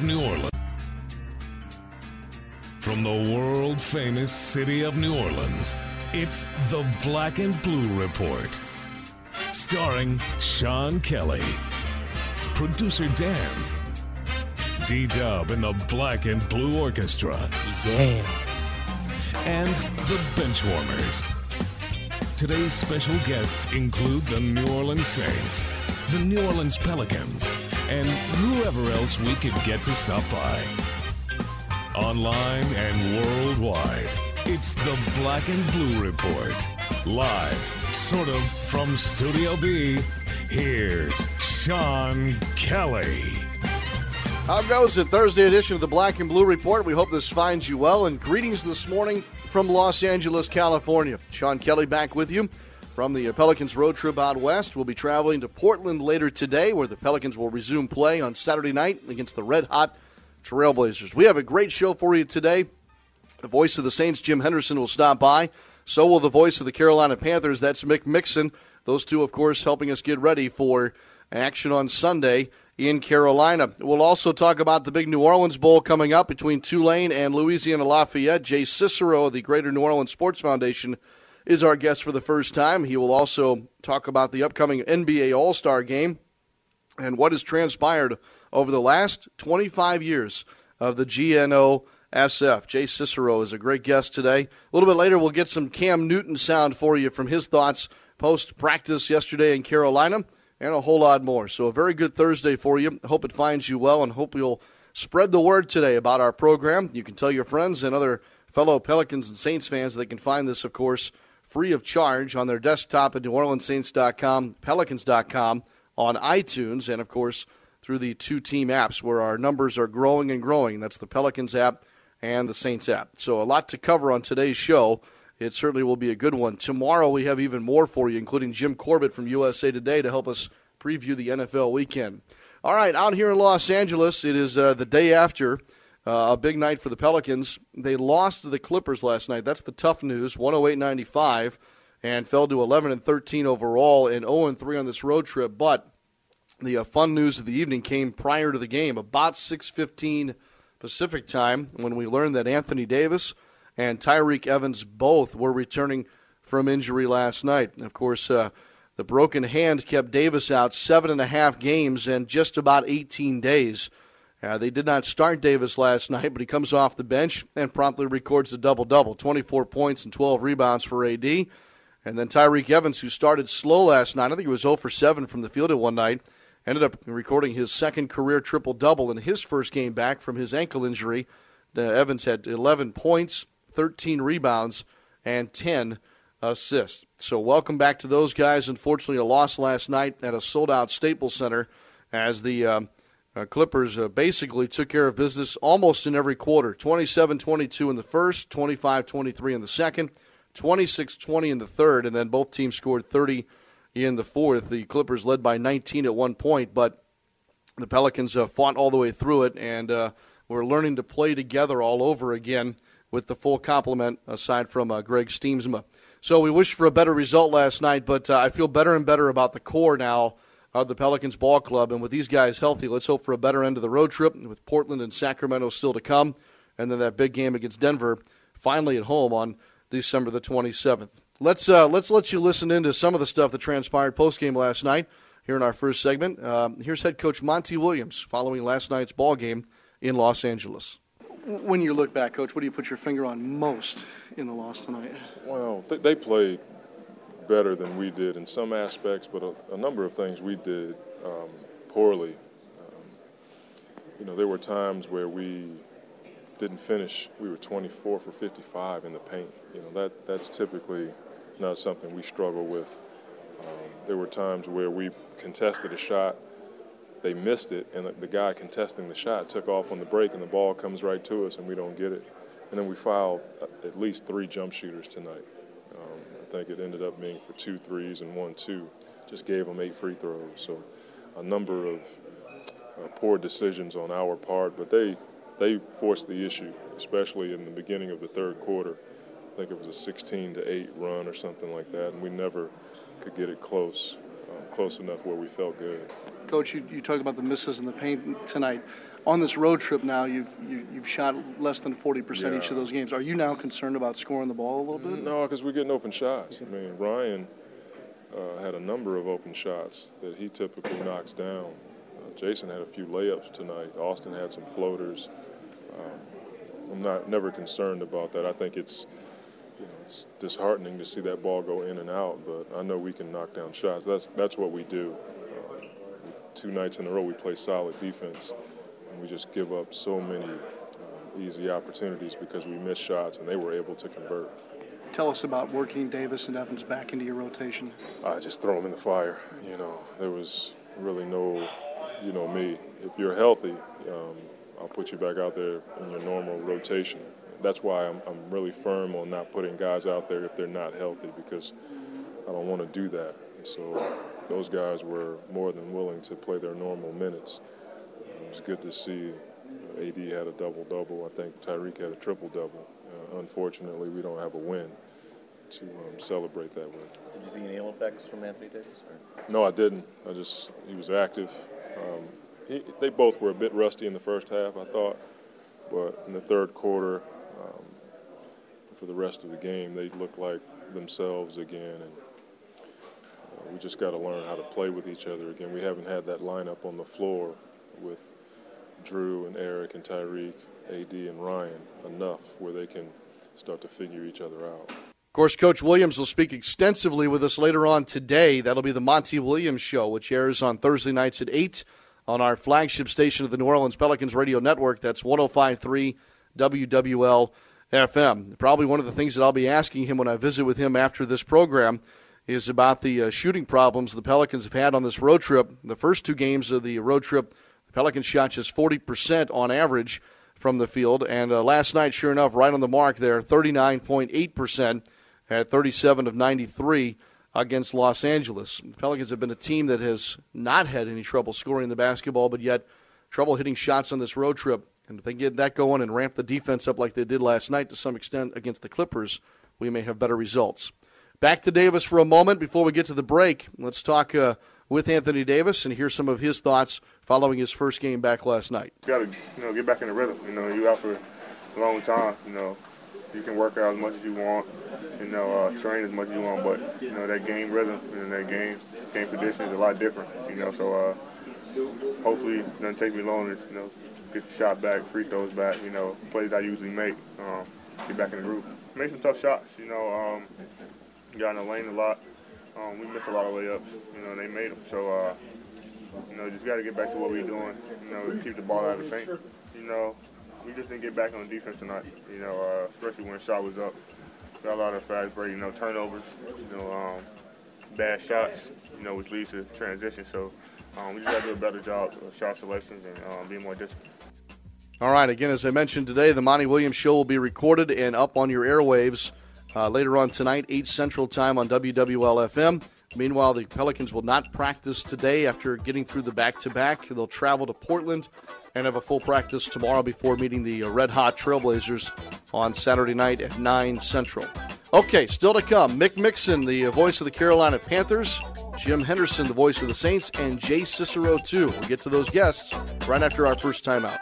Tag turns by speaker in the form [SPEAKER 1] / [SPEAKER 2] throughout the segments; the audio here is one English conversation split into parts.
[SPEAKER 1] New Orleans. From the world famous city of New Orleans, it's the Black and Blue Report. Starring Sean Kelly, producer Dan, D Dub and the Black and Blue Orchestra,
[SPEAKER 2] Yeah.
[SPEAKER 1] and the Benchwarmers. Today's special guests include the New Orleans Saints, the New Orleans Pelicans, and whoever else we could get to stop by. Online and worldwide, it's the Black and Blue Report. Live, sort of, from Studio B, here's Sean Kelly.
[SPEAKER 3] How goes it? Thursday edition of the Black and Blue Report. We hope this finds you well. And greetings this morning from Los Angeles, California. Sean Kelly back with you from the Pelicans road trip out west. We'll be traveling to Portland later today, where the Pelicans will resume play on Saturday night against the red hot Trailblazers. We have a great show for you today. The voice of the Saints, Jim Henderson, will stop by. So will the voice of the Carolina Panthers. That's Mick Mixon. Those two, of course, helping us get ready for action on Sunday in Carolina. We'll also talk about the big New Orleans Bowl coming up between Tulane and Louisiana Lafayette. Jay Cicero of the Greater New Orleans Sports Foundation is our guest for the first time. He will also talk about the upcoming NBA All Star game and what has transpired over the last 25 years of the GNO SF. Jay Cicero is a great guest today. A little bit later, we'll get some Cam Newton sound for you from his thoughts post practice yesterday in Carolina and a whole lot more. So, a very good Thursday for you. Hope it finds you well and hope you'll spread the word today about our program. You can tell your friends and other fellow Pelicans and Saints fans they can find this, of course, free of charge on their desktop at NewOrleansSaints.com, Pelicans.com, on iTunes, and of course through the two team apps where our numbers are growing and growing. That's the Pelicans app and the Saints app. So a lot to cover on today's show. It certainly will be a good one. Tomorrow we have even more for you, including Jim Corbett from USA Today to help us preview the NFL weekend. All right, out here in Los Angeles, it is uh, the day after uh, a big night for the Pelicans. They lost to the Clippers last night. That's the tough news, 108-95, and fell to 11 and 13 overall and 0 and 3 on this road trip. But the uh, fun news of the evening came prior to the game, about 6:15 Pacific time, when we learned that Anthony Davis and Tyreke Evans both were returning from injury last night. Of course, uh, the broken hand kept Davis out seven and a half games and just about 18 days. Uh, they did not start Davis last night, but he comes off the bench and promptly records a double double 24 points and 12 rebounds for AD. And then Tyreke Evans, who started slow last night, I think he was 0 for 7 from the field at one night, ended up recording his second career triple double in his first game back from his ankle injury. Uh, Evans had 11 points, 13 rebounds, and 10 assists. So, welcome back to those guys. Unfortunately, a loss last night at a sold out Staples Center as the um, uh, Clippers uh, basically took care of business almost in every quarter 27 22 in the first, 25 23 in the second, 26 20 in the third, and then both teams scored 30 in the fourth. The Clippers led by 19 at one point, but the Pelicans uh, fought all the way through it, and uh, we're learning to play together all over again with the full complement aside from uh, Greg Stiemsma. So we wish for a better result last night, but uh, I feel better and better about the core now of the Pelicans ball club. And with these guys healthy, let's hope for a better end of the road trip with Portland and Sacramento still to come, and then that big game against Denver finally at home on December the 27th. Let's uh, let's let you listen into some of the stuff that transpired post game last night here in our first segment. Um, here's head coach Monty Williams following last night's ball game in Los Angeles. When you look back, coach, what do you put your finger on most in the loss tonight?
[SPEAKER 4] Well, they, they played better than we did in some aspects, but a, a number of things we did um, poorly. Um, you know, there were times where we didn't finish. We were 24 for 55 in the paint. You know, that that's typically not something we struggle with. Um, there were times where we contested a shot, they missed it, and the guy contesting the shot took off on the break, and the ball comes right to us, and we don't get it. And then we fouled at least three jump shooters tonight. Think it ended up being for two threes and one two. Just gave them eight free throws. So a number of uh, poor decisions on our part, but they they forced the issue, especially in the beginning of the third quarter. I think it was a 16 to 8 run or something like that, and we never could get it close, um, close enough where we felt good.
[SPEAKER 3] Coach, you, you talk about the misses in the paint tonight. On this road trip now, you've you, have you have shot less than 40% yeah. each of those games. Are you now concerned about scoring the ball a little bit?
[SPEAKER 4] No, because we're getting open shots. I mean, Ryan uh, had a number of open shots that he typically knocks down. Uh, Jason had a few layups tonight. Austin had some floaters. Um, I'm not never concerned about that. I think it's you know, it's disheartening to see that ball go in and out, but I know we can knock down shots. That's that's what we do. Uh, two nights in a row, we play solid defense, and we just give up so many uh, easy opportunities because we miss shots, and they were able to convert.
[SPEAKER 3] Tell us about working Davis and Evans back into your rotation.
[SPEAKER 4] I just throw them in the fire. You know, there was really no, you know, me. If you're healthy, um, I'll put you back out there in your normal rotation. That's why I'm, I'm really firm on not putting guys out there if they're not healthy because I don't want to do that. so those guys were more than willing to play their normal minutes. It was good to see AD had a double double. I think Tyreke had a triple double. Uh, unfortunately, we don't have a win to um, celebrate that with.
[SPEAKER 2] Did you see any ill effects from Anthony Davis? Or?
[SPEAKER 4] No, I didn't. I just he was active. Um, he, they both were a bit rusty in the first half, I thought, but in the third quarter, um, for the rest of the game, they looked like themselves again, and uh, we just got to learn how to play with each other again. We haven't had that lineup on the floor with Jrue and Eric and Tyreke, AD and Ryan enough where they can start to figure each other out.
[SPEAKER 3] Of course, Coach Williams will speak extensively with us later on today. That'll be the Monty Williams Show, which airs on Thursday nights at 8 on our flagship station of the New Orleans Pelicans Radio Network. That's 1053 WWL FM. Probably one of the things that I'll be asking him when I visit with him after this program is about the uh, shooting problems the Pelicans have had on this road trip. The first two games of the road trip, Pelicans shot just 40% on average from the field. And uh, last night, sure enough, right on the mark there, 39.8% at 37 of 93 against Los Angeles. Pelicans have been a team that has not had any trouble scoring the basketball, but yet trouble hitting shots on this road trip. And if they get that going and ramp the defense up like they did last night to some extent against the Clippers, we may have better results. Back to Davis for a moment before we get to the break. Let's talk uh, with Anthony Davis and hear some of his thoughts following his first game back last night.
[SPEAKER 5] You got to you know get back in the rhythm. You know you out for a long time. You know you can work out as much as you want, you know, uh, train as much as you want, but you know that game rhythm and that game game condition is a lot different. You know, so uh, hopefully it doesn't take me long to you know get the shot back, free throws back. You know, plays I usually make, um, get back in the groove. Made some tough shots. You know, um, got in the lane a lot. Um, we missed a lot of layups. You know, they made them. So. Uh, you know, just got to get back to what we're doing. You know, keep the ball out of the paint. You know, we just didn't get back on defense tonight. You know, uh, especially when shot was up. Got a lot of fast break, you know, turnovers, you know, um, bad shots, you know, which leads to transition. So um, we just got to do a better job of shot selections and um, be more disciplined.
[SPEAKER 3] All right. Again, as I mentioned today, the Monty Williams Show will be recorded and up on your airwaves uh, later on tonight, 8 Central Time on WWL FM. Meanwhile, the Pelicans will not practice today after getting through the back to back. They'll travel to Portland and have a full practice tomorrow before meeting the Red Hot Trailblazers on Saturday night at 9 Central. Okay, still to come Mick Mixon, the voice of the Carolina Panthers, Jim Henderson, the voice of the Saints, and Jay Cicero, too. We'll get to those guests right after our first timeout.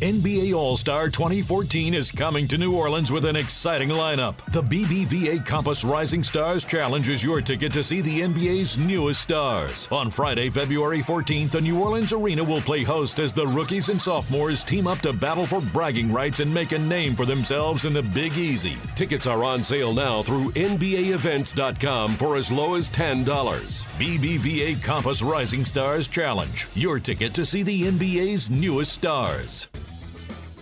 [SPEAKER 6] NBA All Star 2014 is coming to New Orleans with an exciting lineup. The BBVA Compass Rising Stars Challenge is your ticket to see the NBA's newest stars. On Friday, February 14th, the New Orleans Arena will play host as the rookies and sophomores team up to battle for bragging rights and make a name for themselves in the Big Easy. Tickets are on sale now through NBAEvents.com for as low as $10. BBVA Compass Rising Stars Challenge, your ticket to see the NBA's newest stars.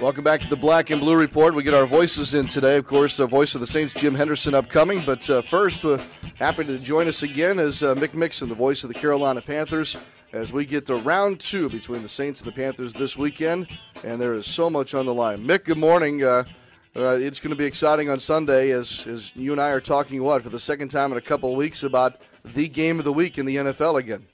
[SPEAKER 3] Welcome back to the Black and Blue Report. We get our voices in today. Of course, the voice of the Saints, Jim Henderson, upcoming. But uh, first, uh, happy to join us again as uh, Mick Mixon, the voice of the Carolina Panthers, as we get to round two between the Saints and the Panthers this weekend. And there is so much on the line. Mick, good morning. Uh, uh, it's going to be exciting on Sunday as, as you and I are talking, what, for the second time in a couple of weeks about the game of the week in the NFL again.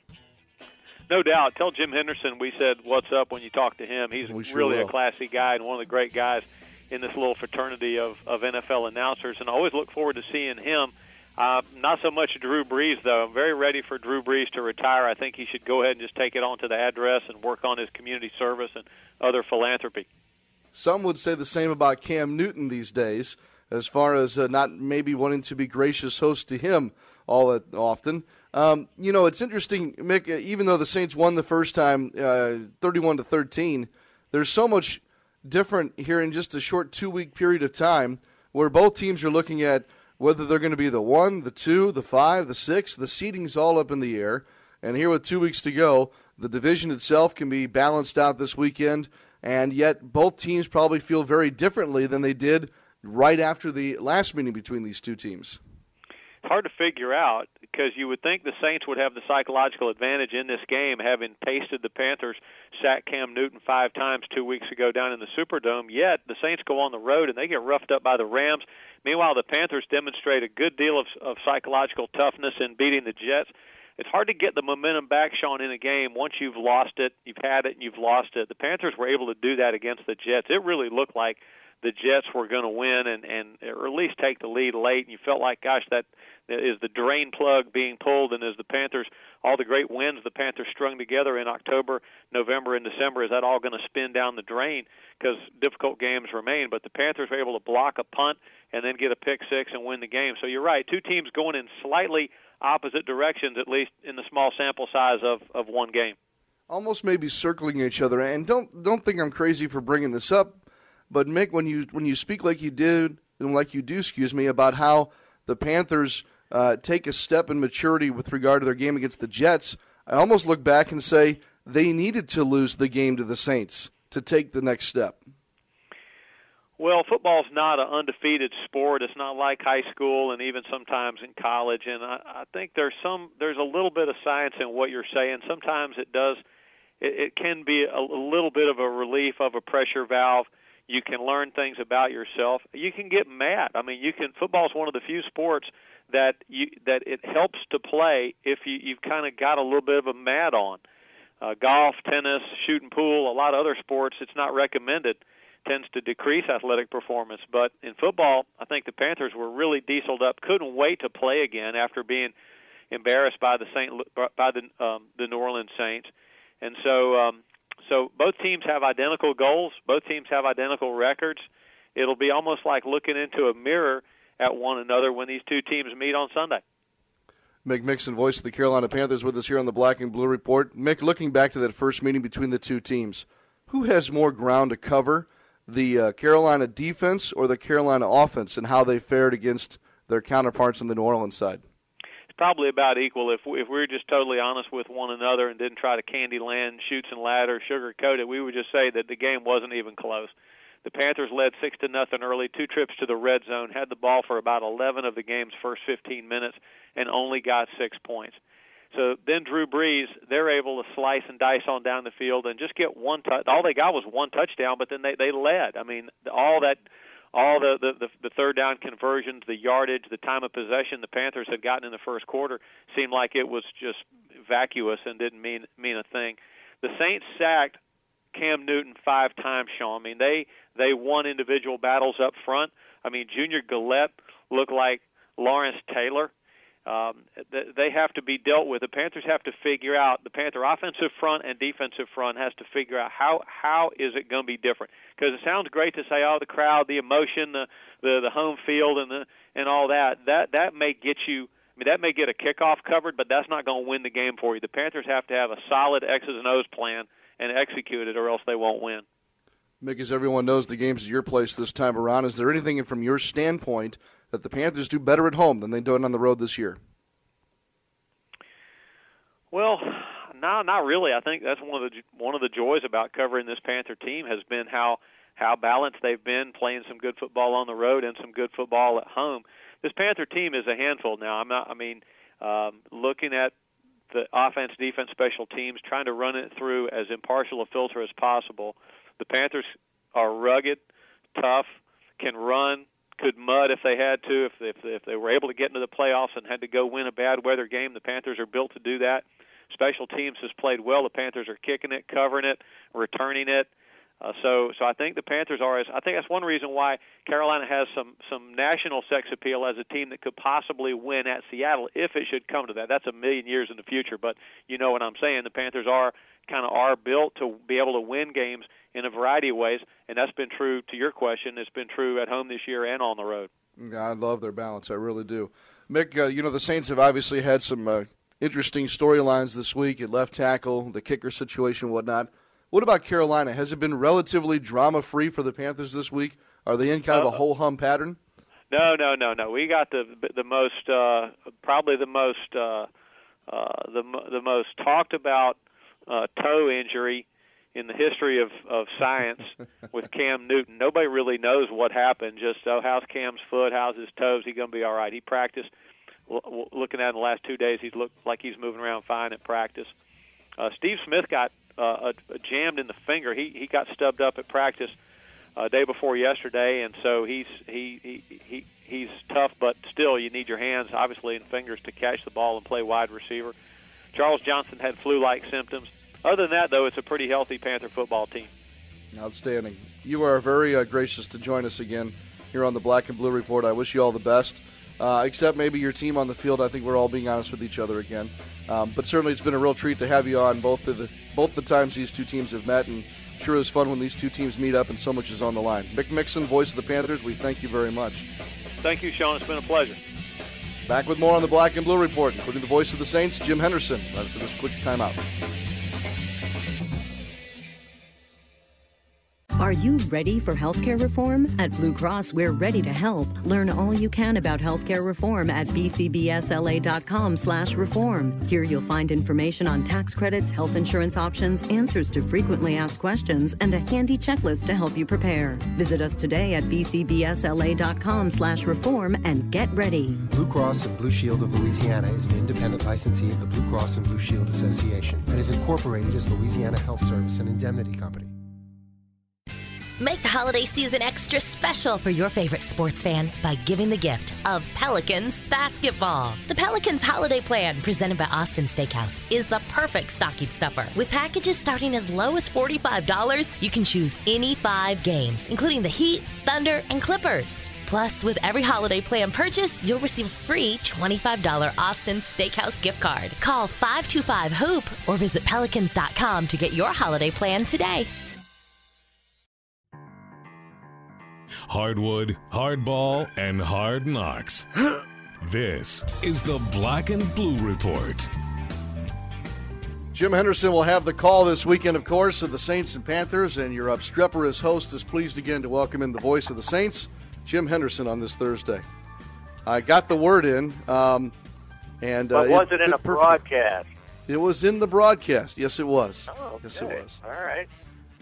[SPEAKER 7] No doubt. Tell Jim Henderson we said what's up when you talk to him. He's
[SPEAKER 3] sure
[SPEAKER 7] really
[SPEAKER 3] will.
[SPEAKER 7] a classy guy and one of the great guys in this little fraternity of, of NFL announcers. And I always look forward to seeing him. Uh, not so much Drew Brees, though. I'm very ready for Drew Brees to retire. I think he should go ahead and just take it on to the address and work on his community service and other philanthropy.
[SPEAKER 3] Some would say the same about Cam Newton these days, as far as uh, not maybe wanting to be gracious host to him all that often. Um, you know, it's interesting, Mick. uh, Even though the Saints won the first time, uh, thirty-one to thirteen, there's so much different here in just a short two-week period of time, where both teams are looking at whether they're going to be the one, the two, the five, the six. The seeding's all up in the air, and here with two weeks to go, the division itself can be balanced out this weekend, and yet both teams probably feel very differently than they did right after the last meeting between these two teams.
[SPEAKER 7] It's hard to figure out because you would think the Saints would have the psychological advantage in this game, having tasted the Panthers sack Cam Newton five times two weeks ago down in the Superdome. Yet the Saints go on the road and they get roughed up by the Rams. Meanwhile, the Panthers demonstrate a good deal of, of psychological toughness in beating the Jets. It's hard to get the momentum back, Sean, in a game once you've lost it, you've had it, and you've lost it. The Panthers were able to do that against the Jets. It really looked like the Jets were going to win and and or at least take the lead late, and you felt like, gosh, that is the drain plug being pulled, and as the Panthers, all the great wins the Panthers strung together in October, November, and December, is that all going to spin down the drain because difficult games remain? But the Panthers were able to block a punt and then get a pick six and win the game. So you're right, two teams going in slightly opposite directions, at least in the small sample size of of one game.
[SPEAKER 3] almost maybe circling each other. And don't don't think I'm crazy for bringing this up, but Mick, when you when you speak like you did and like you do, excuse me, about how the Panthers uh, take a step in maturity with regard to their game against the Jets, I almost look back and say they needed to lose the game to the Saints to take the next step.
[SPEAKER 7] Well, football's not an undefeated sport. It's not like high school and even sometimes in college. And I, I think there's some there's a little bit of science in what you're saying. Sometimes it does it, can be a, a little bit of a relief of a pressure valve. You can learn things about yourself. You can get mad. I mean, you can football is one of the few sports that you that it helps to play if you you've kind of got a little bit of a mad on. Uh, golf, tennis, shooting pool, a lot of other sports, it's not recommended tends to decrease athletic performance. But in football, I think the Panthers were really dieseled up, couldn't wait to play again after being embarrassed by the Saint by the um, the New Orleans Saints, and so um, so both teams have identical goals. Both teams have identical records. It'll be almost like looking into a mirror at one another when these two teams meet on Sunday.
[SPEAKER 3] Mick Mixon, voice of the Carolina Panthers, with us here on the Black and Blue Report. Mick, looking back to that first meeting between the two teams, who has more ground to cover, the uh, Carolina defense or the Carolina offense, and how they fared against their counterparts on the New Orleans side?
[SPEAKER 7] Probably about equal if we, if we were just totally honest with one another and didn't try to candy land, shoots and ladder, sugarcoat it. We would just say that the game wasn't even close. The Panthers led six to nothing early, two trips to the red zone, had the ball for about 11 of the game's first 15 minutes, and only got six points. So then Drew Brees, they're able to slice and dice on down the field and just get one touch. All they got was one touchdown, but then they they led. I mean, all that, all the the the, the third down conversions, the yardage, the time of possession the Panthers had gotten in the first quarter seemed like it was just vacuous and didn't mean mean a thing. The Saints sacked Cam Newton five times, Sean. I mean, they they won individual battles up front. I mean, Junior Galette looked like Lawrence Taylor. Um, th- they have to be dealt with. The Panthers have to figure out the Panther offensive front and defensive front has to figure out how how is it going to be different? Because it sounds great to say, oh, the crowd, the emotion, the the the home field, and the and all that. That that may get you. I mean, that may get a kickoff covered, but that's not going to win the game for you. The Panthers have to have a solid X's and O's plan and execute it, or else they won't win.
[SPEAKER 3] Mick, as everyone knows, the game's at your place this time around. Is there anything from your standpoint that the Panthers do better at home than they do on the road this year?
[SPEAKER 7] Well, no, not really. I think that's one of the one of the joys about covering this Panther team has been how how balanced they've been, playing some good football on the road and some good football at home. This Panther team is a handful now. I'm not. I mean, um, looking at the offense, defense, special teams, trying to run it through as impartial a filter as possible. The Panthers are rugged, tough, can run, could mud if they had to. If if if they were able to get into the playoffs and had to go win a bad weather game, the Panthers are built to do that. Special teams has played well. The Panthers are kicking it, covering it, returning it. Uh, so, so I think the Panthers are. As, I think that's one reason why Carolina has some some national sex appeal as a team that could possibly win at Seattle if it should come to that. That's a million years in the future, but you know what I'm saying. The Panthers are kind of are built to be able to win games in a variety of ways, and that's been true to your question. It's been true at home this year and on the road.
[SPEAKER 3] Yeah, I love their balance. I really do. Mick, uh, you know the Saints have obviously had some uh, interesting storylines this week at left tackle, the kicker situation, whatnot. What about Carolina? Has it been relatively drama free for the Panthers this week? Are they in kind of a whole hum pattern?
[SPEAKER 7] No, no, no, no. We got the the most uh, probably the most uh, uh, the the most talked about uh, toe injury in the history of of science with Cam Newton. Nobody really knows what happened. Just oh, how's Cam's foot? How's his toes? He gonna be all right? He practiced. L- looking at him the last two days, he's looked like he's moving around fine at practice. Uh, Steve Smith got uh, a, a jammed in the finger. He he got stubbed up at practice uh, day before yesterday, and so he's he he he he's tough, but still you need your hands obviously and fingers to catch the ball and play wide receiver. Charles Johnson had flu-like symptoms. Other than that, though, it's a pretty healthy Panther football team.
[SPEAKER 3] Outstanding. You are very uh, gracious to join us again here on the Black and Blue Report. I wish you all the best. Uh, except maybe your team on the field. I think we're all being honest with each other again. Um, but certainly, it's been a real treat to have you on both of the both the times these two teams have met, and sure is fun when these two teams meet up and so much is on the line. Mick Mixon, voice of the Panthers, we thank you very much.
[SPEAKER 7] Thank you, Sean. It's been a pleasure.
[SPEAKER 3] Back with more on the Black and Blue Report, including the voice of the Saints, Jim Henderson, right after this quick timeout.
[SPEAKER 8] Are you ready for healthcare reform? At Blue Cross, we're ready to help. Learn all you can about healthcare reform at bcbsla.com/reform. Here you'll find information on tax credits, health insurance options, answers to frequently asked questions, and a handy checklist to help you prepare. Visit us today at bcbsla.com/reform and get ready.
[SPEAKER 9] Blue Cross and Blue Shield of Louisiana is an independent licensee of the Blue Cross and Blue Shield Association and is incorporated as Louisiana Health Service and Indemnity Company.
[SPEAKER 10] Make the holiday season extra special for your favorite sports fan by giving the gift of Pelicans basketball. The Pelicans holiday plan, presented by Austin Steakhouse, is the perfect stocking stuffer. With packages starting as low as $45, you can choose any five games, including the Heat, Thunder, and Clippers. Plus, with every holiday plan purchase, you'll receive a free $25 Austin Steakhouse gift card. Call 525 Hoop or visit pelicans.com to get your holiday plan today.
[SPEAKER 1] Hardwood, hardball, and hard knocks. this is the Black and Blue Report.
[SPEAKER 3] Jim Henderson will have the call this weekend, of course, of the Saints and Panthers, and your obstreperous host is pleased again to welcome in the voice of the Saints, Jim Henderson, on this Thursday. I got the word in, um, and
[SPEAKER 11] uh, but was it,
[SPEAKER 3] it
[SPEAKER 11] in a
[SPEAKER 3] perfect.
[SPEAKER 11] broadcast?
[SPEAKER 3] It was in the broadcast. Yes, it was.
[SPEAKER 11] Oh, okay.
[SPEAKER 3] Yes, it was.
[SPEAKER 11] All right.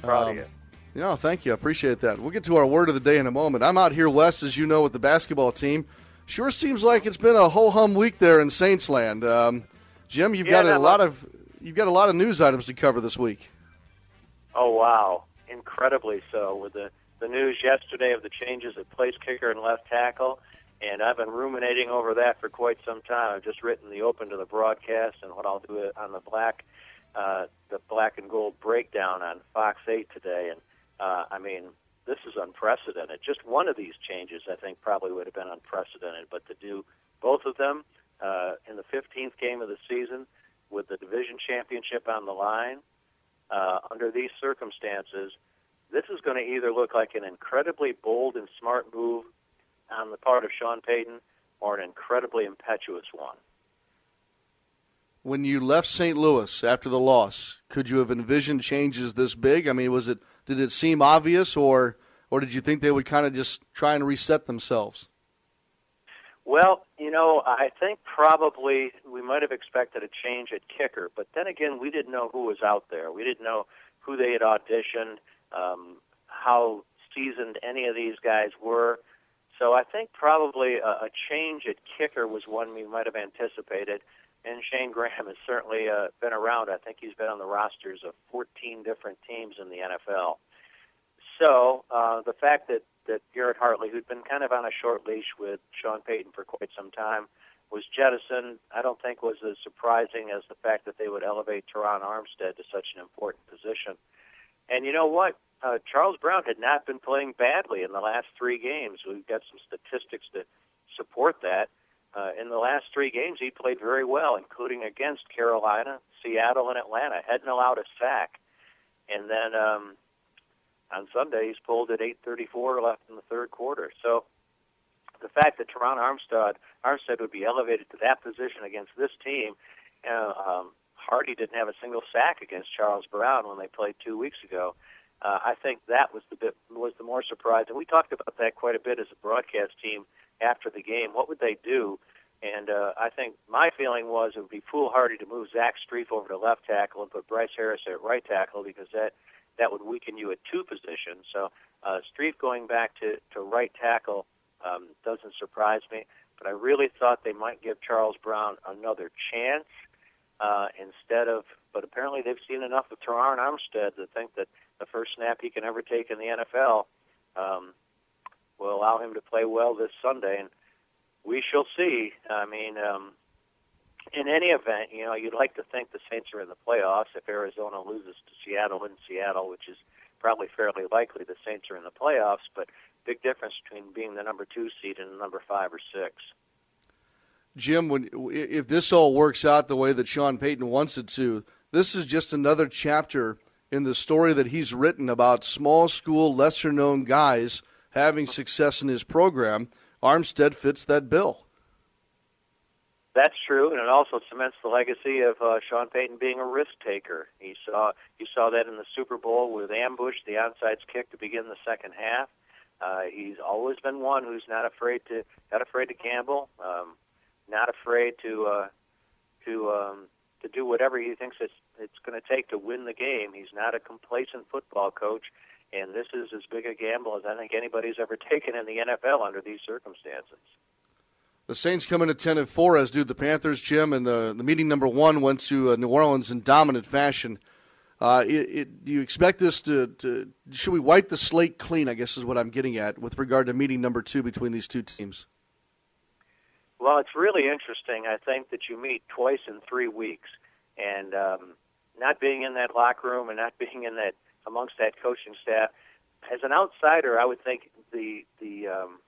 [SPEAKER 11] Proud
[SPEAKER 3] Um,
[SPEAKER 11] of you.
[SPEAKER 3] Yeah, thank you. I appreciate that. We'll get to our word of the day in a moment. I'm out here west, as you know, with the basketball team. Sure seems like it's been a whole hum week there in Saints land. Um, Jim, you've
[SPEAKER 11] Yeah,
[SPEAKER 3] got a lot of you've got a lot of news items to cover this week.
[SPEAKER 11] Oh wow, incredibly so. With the the news yesterday of the changes at place kicker and left tackle, and I've been ruminating over that for quite some time. I've just written the open to the broadcast and what I'll do on the black, uh, the black and gold breakdown on Fox 8 today. And uh, I mean, this is unprecedented. Just one of these changes, I think, probably would have been unprecedented. But to do both of them uh, in the 15th game of the season with the division championship on the line, uh, under these circumstances, this is going to either look like an incredibly bold and smart move on the part of Sean Payton or an incredibly impetuous one.
[SPEAKER 3] When you left St. Louis after the loss, could you have envisioned changes this big? I mean, was it did it seem obvious, or or did you think they would kind of just try and reset themselves?
[SPEAKER 11] Well, you know, I think probably we might have expected a change at kicker, but then again, we didn't know who was out there. We didn't know who they had auditioned, um, how seasoned any of these guys were. So I think probably a, a change at kicker was one we might have anticipated. And Shayne Graham has certainly uh, been around. I think he's been on the rosters of 14 different teams in the NFL. So uh, the fact that that Garrett Hartley, who'd been kind of on a short leash with Sean Payton for quite some time, was jettisoned. I don't think was as surprising as the fact that they would elevate Terron Armstead to such an important position. And you know what? Uh, Charles Brown had not been playing badly in the last three games. We've got some statistics to support that. Uh, in the last three games, he played very well, including against Carolina, Seattle, and Atlanta. Hadn't allowed a sack. And then um, on Sunday, he's pulled at 8:34 left in the third quarter. So the fact that Terron Armstead Armstead would be elevated to that position against this team, uh, um, Hardy didn't have a single sack against Charles Brown when they played two weeks ago. Uh, I think that was the bit was the more surprising. We talked about that quite a bit as a broadcast team after the game. What would they do? And uh, I think my feeling was it would be foolhardy to move Zach Strief over to left tackle and put Bryce Harris at right tackle because that that would weaken you at two positions. So uh, Strief going back to, to right tackle um, doesn't surprise me. But I really thought they might give Charles Brown another chance uh, instead of. But apparently they've seen enough of Terron Armstead to think that the first snap he can ever take in the NFL um, will allow him to play well this Sunday, and we shall see. I mean, um, in any event, you know, you'd like to think the Saints are in the playoffs. If Arizona loses to Seattle in Seattle, which is probably fairly likely, the Saints are in the playoffs. But big difference between being the number two seed and the number five or six.
[SPEAKER 3] Jim, when if this all works out the way that Sean Payton wants it to, this is just another chapter in the story that he's written about small school, lesser known guys having success in his program. Armstead fits that bill.
[SPEAKER 11] That's true, and it also cements the legacy of uh, Sean Payton being a risk taker. He saw you saw that in the Super Bowl with ambush, the onside kick to begin the second half. Uh, he's always been one who's not afraid to not afraid to gamble, um, not afraid to uh, to um, to do whatever he thinks it's it's going to take to win the game. He's not a complacent football coach, and this is as big a gamble as I think anybody's ever taken in the NFL under these circumstances.
[SPEAKER 3] The Saints come in at ten and four, as do the Panthers, Jim. And the the meeting number one went to uh, New Orleans in dominant fashion. Uh, it, it, do you expect this to, to? Should we wipe the slate clean? I guess is what I'm getting at with regard to meeting number two between these two teams.
[SPEAKER 11] Well, it's really interesting. I think that you meet twice in three weeks, and um, not being in that locker room and not being in that amongst that coaching staff, as an outsider, I would think the the um,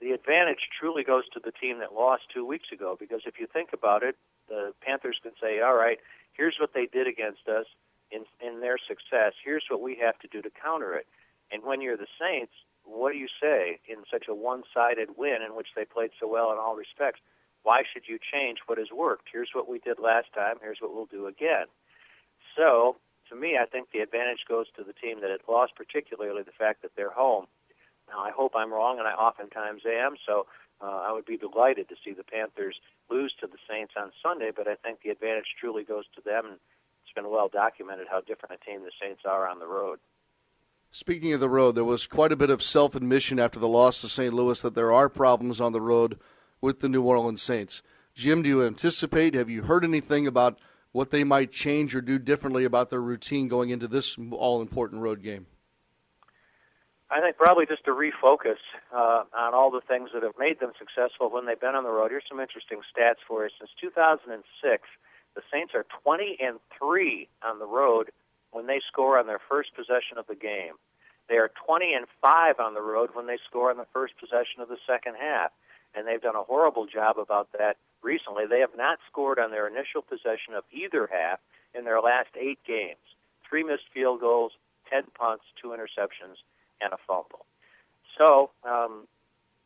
[SPEAKER 11] the advantage truly goes to the team that lost two weeks ago. Because if you think about it, the Panthers can say, "All right, here's what they did against us in in their success. Here's what we have to do to counter it." And when you're the Saints, what do you say in such a one-sided win in which they played so well in all respects? Why should you change what has worked? Here's what we did last time. Here's what we'll do again. So, to me, I think the advantage goes to the team that had lost, particularly the fact that they're home now, I hope I'm wrong, and I oftentimes am. So uh, I would be delighted to see the Panthers lose to the Saints on Sunday, but I think the advantage truly goes to them. And it's been well documented how different a team the Saints are on the road.
[SPEAKER 3] Speaking of the road, there was quite a bit of self admission after the loss to St. Louis that there are problems on the road with the New Orleans Saints. Jim, do you anticipate, have you heard anything about what they might change or do differently about their routine going into this all important road game?
[SPEAKER 11] I think probably just to refocus uh, on all the things that have made them successful when they've been on the road. Here's some interesting stats for you. Since 2006, the Saints are 20 and three on the road when they score on their first possession of the game. They are 20 and five on the road when they score on the first possession of the second half, and they've done a horrible job about that recently. They have not scored on their initial possession of either half in their last eight games. Three missed field goals, 10 punts, two interceptions and a fumble. So um,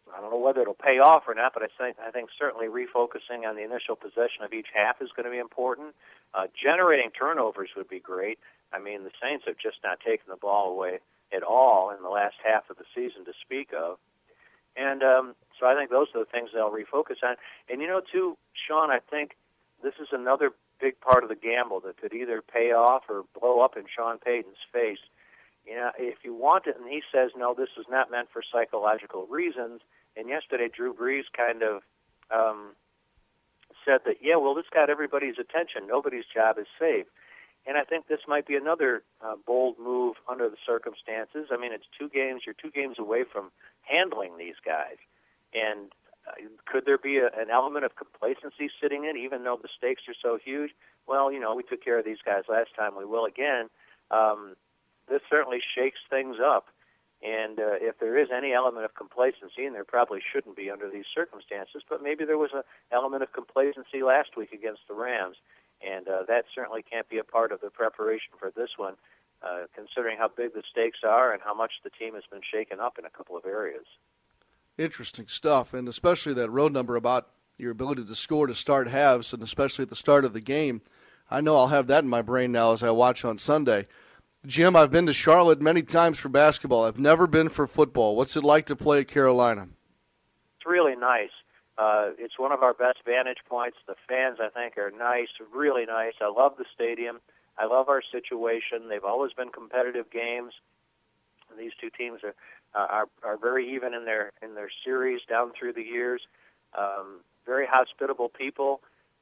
[SPEAKER 11] I don't know whether it'll pay off or not, but I think I think certainly refocusing on the initial possession of each half is going to be important. Uh, generating turnovers would be great. I mean, the Saints have just not taken the ball away at all in the last half of the season to speak of. And um, so I think those are the things they'll refocus on. And you know, too, Sean, I think this is another big part of the gamble that could either pay off or blow up in Sean Payton's face You know, if you want it, and he says, no, this is not meant for psychological reasons. And yesterday, Drew Brees kind of um, said that, yeah, well, this got everybody's attention. Nobody's job is safe. And I think this might be another uh, bold move under the circumstances. I mean, it's two games. You're two games away from handling these guys. And uh, could there be a, an element of complacency sitting in, even though the stakes are so huge? Well, you know, we took care of these guys last time. We will again. Um, this certainly shakes things up. And uh, if there is any element of complacency, and there probably shouldn't be under these circumstances, but maybe there was an element of complacency last week against the Rams, and uh, that certainly can't be a part of the preparation for this one, uh, considering how big the stakes are and how much the team has been shaken up in a couple of areas.
[SPEAKER 3] Interesting stuff, and especially that road number about your ability to score to start halves, and especially at the start of the game. I know I'll have that in my brain now as I watch on Sunday. Jim, I've been to Charlotte many times for basketball. I've never been for football. What's it like to play at Carolina?
[SPEAKER 11] It's really nice. Uh, it's one of our best vantage points. The fans, I think, are nice, really nice. I love the stadium. I love our situation. They've always been competitive games. These two teams are uh, are, are very even in their in their series down through the years. Um, very hospitable people.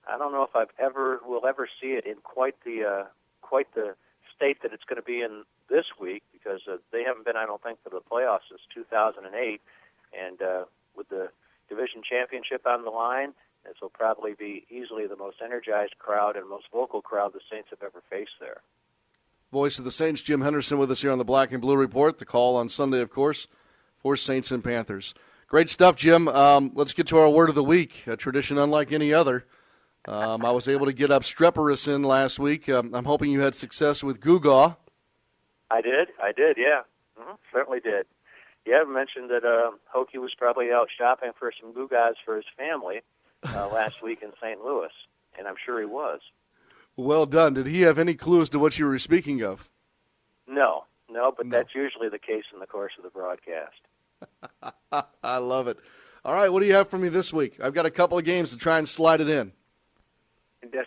[SPEAKER 11] I don't know if I've ever will ever see it in quite the uh, quite the state that it's going to be in this week because uh, they haven't been, I don't think, to the playoffs since 2008. And uh, with the division championship on the line, this will probably be easily the most energized crowd and most vocal crowd the Saints have ever faced there.
[SPEAKER 3] Voice of the Saints, Jim Henderson, with us here on the Black and Blue Report. The call on Sunday, of course, for Saints and Panthers. Great stuff, Jim. Um, let's get to our word of the week, a tradition unlike any other. Um, I was able to get obstreperous in last week. Um, I'm hoping you had success with gewgaw.
[SPEAKER 11] I did. I did. Yeah, mm-hmm. certainly did. Yeah, mentioned that uh, Hokie was probably out shopping for some gewgaws for his family uh, last week in St. Louis, and I'm sure he was.
[SPEAKER 3] Well done. Did he have any clues to what you were speaking of?
[SPEAKER 11] No, no, but no. that's usually the case in the course of the broadcast.
[SPEAKER 3] I love it. All right, what do you have for me this week? I've got a couple of games to try and slide it in.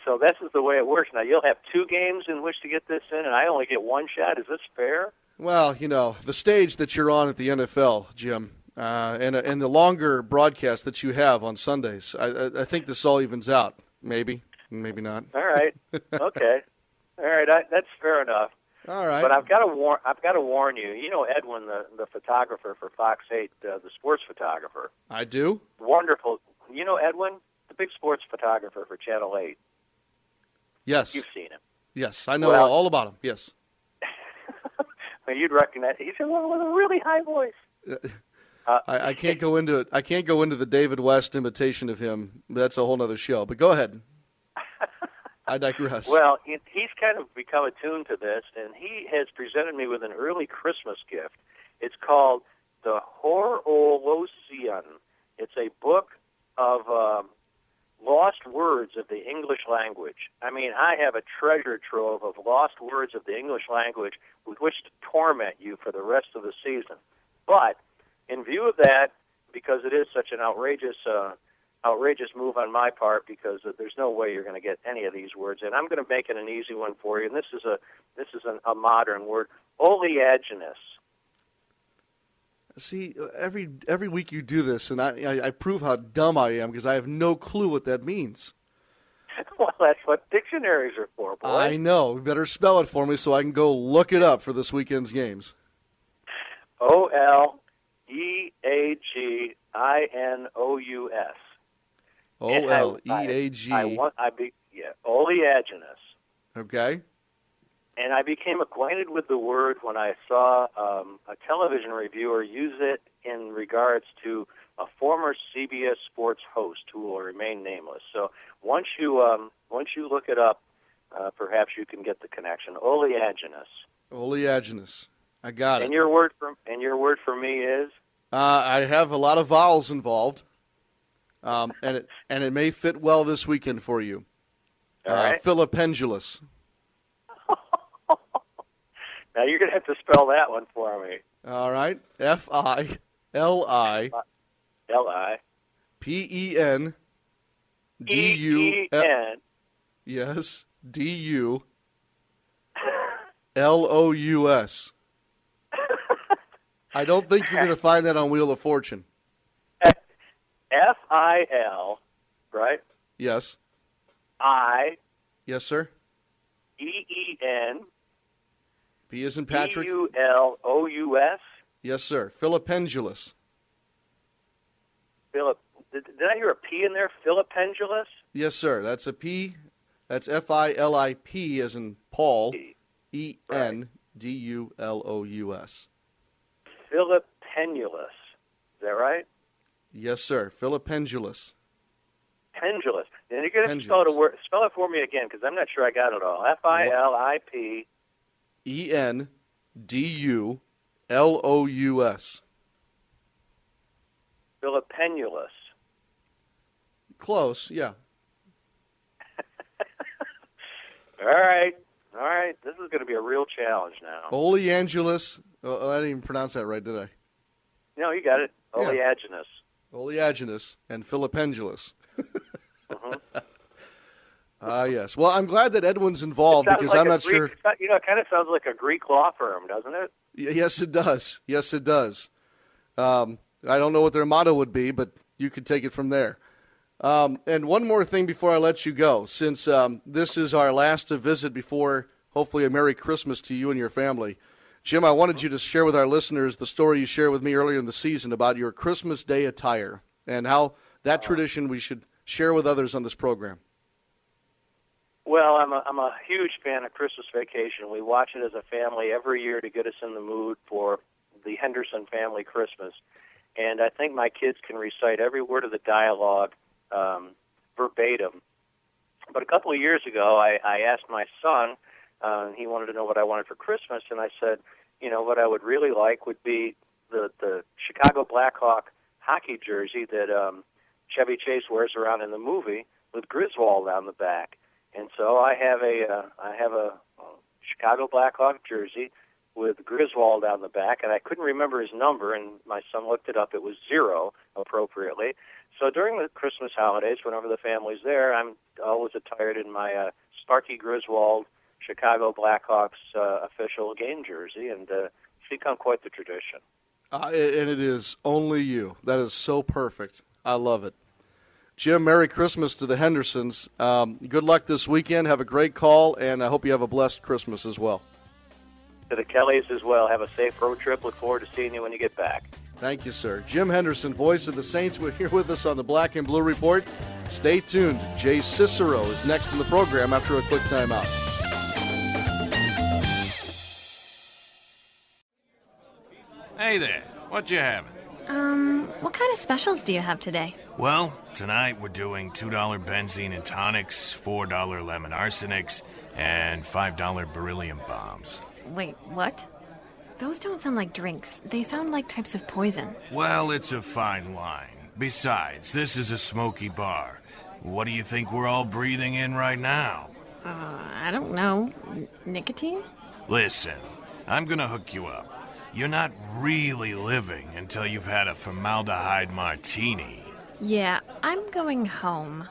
[SPEAKER 11] So this is the way it works. Now you'll have two games in which to get this in, and I only get one shot. Is this fair?
[SPEAKER 3] Well, you know the stage that you're on at the NFL, Jim, uh, and and the longer broadcast that you have on Sundays. I, I think this all evens out. Maybe, maybe not.
[SPEAKER 11] All right. okay. All right. I, that's fair enough.
[SPEAKER 3] All right.
[SPEAKER 11] But I've got to warn. I've got to warn you. You know Edwin, the the photographer for Fox Eight, uh, the sports photographer.
[SPEAKER 3] I do.
[SPEAKER 11] Wonderful. You know Edwin, the big sports photographer for Channel Eight.
[SPEAKER 3] Yes.
[SPEAKER 11] You've seen him.
[SPEAKER 3] Yes, I know
[SPEAKER 11] well,
[SPEAKER 3] all about him. Yes.
[SPEAKER 11] well, you'd recognize. He's a, with a really high voice.
[SPEAKER 3] Uh, I, I, can't go into it. I can't go into the David West imitation of him. That's a whole other show. But go ahead. I digress.
[SPEAKER 11] Well, he's kind of become attuned to this, and he has presented me with an early Christmas gift. It's called the Horologicon. It's a book of um, lost words of the English language. I mean, I have a treasure trove of lost words of the English language with which to torment you for the rest of the season. But in view of that, because it is such an outrageous, uh, outrageous move on my part, because there's no way you're going to get any of these words And I'm going to make it an easy one for you. And this is a this is an, a modern word, oleaginous.
[SPEAKER 3] See, every every week you do this, and I, I, I prove how dumb I am because I have no clue what that means.
[SPEAKER 11] well, that's what dictionaries are for, boy.
[SPEAKER 3] I know. You better spell it for me so I can go look it up for this weekend's games.
[SPEAKER 11] O L E A G I N O U S.
[SPEAKER 3] O L E A G.
[SPEAKER 11] I want. I be yeah. Oleaginous.
[SPEAKER 3] Okay
[SPEAKER 11] and I became acquainted with the word when I saw um, a television reviewer use it in regards to a former CBS Sports host who will remain nameless. So once you um, once you look it up, uh, perhaps you can get the connection. Oleaginous.
[SPEAKER 3] Oleaginous. I got
[SPEAKER 11] it. And your word for and your word for me is.
[SPEAKER 3] Uh, I have a lot of vowels involved, um, and it and it may fit well this weekend for you.
[SPEAKER 11] All uh, right.
[SPEAKER 3] Filipendulous.
[SPEAKER 11] Now you're going to have to spell that one for me.
[SPEAKER 3] All right. F I L I
[SPEAKER 11] L I
[SPEAKER 3] P E N D U
[SPEAKER 11] N.
[SPEAKER 3] Yes. D U L O U S. I don't think you're going to find that on Wheel of Fortune.
[SPEAKER 11] F I L, right?
[SPEAKER 3] Yes.
[SPEAKER 11] I
[SPEAKER 3] Yes, sir.
[SPEAKER 11] E E N
[SPEAKER 3] P is in Patrick.
[SPEAKER 11] U L O U S.
[SPEAKER 3] Yes, sir. Filipendulous.
[SPEAKER 11] Philip, did, did I hear a P in there? Filipendulous.
[SPEAKER 3] Yes, sir. That's a P. That's F I L I P as in Paul. E N D U L O U S.
[SPEAKER 11] Filipendulous. Is that right?
[SPEAKER 3] Yes, sir. Philip
[SPEAKER 11] Pendulous. Pendulous. And you're going to spell it, a word, spell it for me again because I'm not sure I got it all. F I L I P.
[SPEAKER 3] E N D U L O U S.
[SPEAKER 11] Filipendulous.
[SPEAKER 3] Close, yeah.
[SPEAKER 11] All right. All right. This is going to be a real challenge now.
[SPEAKER 3] Oleangelus. Oh, I didn't even pronounce that right, did I?
[SPEAKER 11] No, you got it.
[SPEAKER 3] Yeah.
[SPEAKER 11] Oleaginous.
[SPEAKER 3] Oleaginous and Filipendulous.
[SPEAKER 11] Mhm.
[SPEAKER 3] Ah, yes. Well, I'm glad that Edwin's involved because
[SPEAKER 11] like
[SPEAKER 3] I'm not
[SPEAKER 11] Greek,
[SPEAKER 3] sure.
[SPEAKER 11] You know, it kind of sounds like a Greek law firm, doesn't it?
[SPEAKER 3] Yes, it does. Yes, it does. Um, I don't know what their motto would be, but you could take it from there. Um, and one more thing before I let you go, since um, this is our last visit before hopefully a Merry Christmas to you and your family. Jim, I wanted you to share with our listeners the story you shared with me earlier in the season about your Christmas Day attire and how that tradition we should share with others on this program.
[SPEAKER 11] Well, I'm a, I'm a huge fan of Christmas Vacation. We watch it as a family every year to get us in the mood for the Henderson family Christmas. And I think my kids can recite every word of the dialogue um, verbatim. But a couple of years ago, I, I asked my son, uh, he wanted to know what I wanted for Christmas, and I said, you know, what I would really like would be the, the Chicago Blackhawk hockey jersey that um, Chevy Chase wears around in the movie with Griswold on the back. And so I have a uh, I have a Chicago Blackhawk jersey with Griswold on the back, and I couldn't remember his number, and my son looked it up. It was zero, appropriately. So during the Christmas holidays, whenever the family's there, I'm always attired in my uh, Sparky Griswold Chicago Blackhawks uh, official game jersey, and uh, it's become quite the tradition.
[SPEAKER 3] Uh, and it is only you. That is so perfect. I love it. Jim, Merry Christmas to the Hendersons. Um, good luck this weekend. Have a great call, and I hope you have a blessed Christmas as well.
[SPEAKER 11] To the Kellys as well, have a safe road trip. Look forward to seeing you when you get back.
[SPEAKER 3] Thank you, sir. Jim Henderson, voice of the Saints, we're here with us on the Black and Blue Report. Stay tuned. Jay Cicero is next in the program after a quick timeout.
[SPEAKER 12] Hey there, what you having?
[SPEAKER 13] Um, what kind of specials do you have today?
[SPEAKER 12] Well, tonight we're doing $2 benzene and tonics, $4 lemon arsenics, and $5 beryllium bombs.
[SPEAKER 13] Wait, what? Those don't sound like drinks. They sound like types of poison.
[SPEAKER 12] Well, it's a fine line. Besides, this is a smoky bar. What do you think we're all breathing in right now?
[SPEAKER 13] Uh, I don't know. N- nicotine?
[SPEAKER 12] Listen, I'm gonna hook you up. You're not really living until you've had a formaldehyde martini.
[SPEAKER 13] Yeah, I'm going home.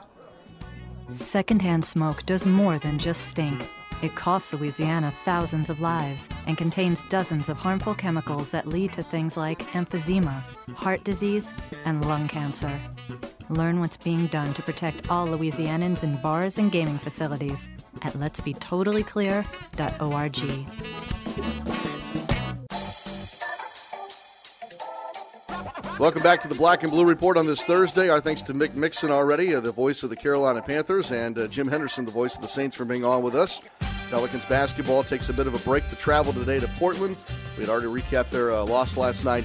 [SPEAKER 14] Secondhand smoke does more than just stink. It costs Louisiana thousands of lives and contains dozens of harmful chemicals that lead to things like emphysema, heart disease, and lung cancer. Learn what's being done to protect all Louisianans in bars and gaming facilities at letsbetotallyclear.org.
[SPEAKER 3] Welcome back to the Black and Blue Report on this Thursday. Our thanks to Mick Mixon already, uh, the voice of the Carolina Panthers, and uh, Jim Henderson, the voice of the Saints, for being on with us. Pelicans basketball takes a bit of a break to travel today to Portland. We had already recapped their uh, loss last night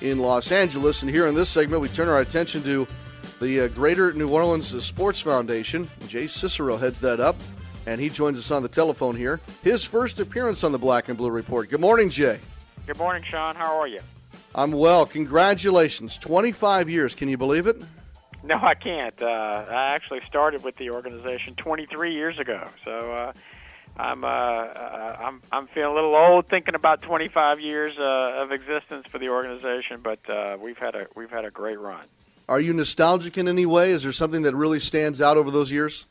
[SPEAKER 3] in Los Angeles, and here in this segment, we turn our attention to the uh, Greater New Orleans Sports Foundation. Jay Cicero heads that up, and he joins us on the telephone here. His first appearance on the Black and Blue Report. Good morning, Jay.
[SPEAKER 15] Good morning, Sean. How are you?
[SPEAKER 3] I'm well. Congratulations. 25 years. Can you believe it?
[SPEAKER 15] No, I can't. Uh, I actually started with the organization 23 years ago, so uh, I'm uh, uh, I'm I'm feeling a little old thinking about 25 years uh, of existence for the organization, but uh, we've had a we've had a great run.
[SPEAKER 3] Are you nostalgic in any way? Is there something that really stands out over those years?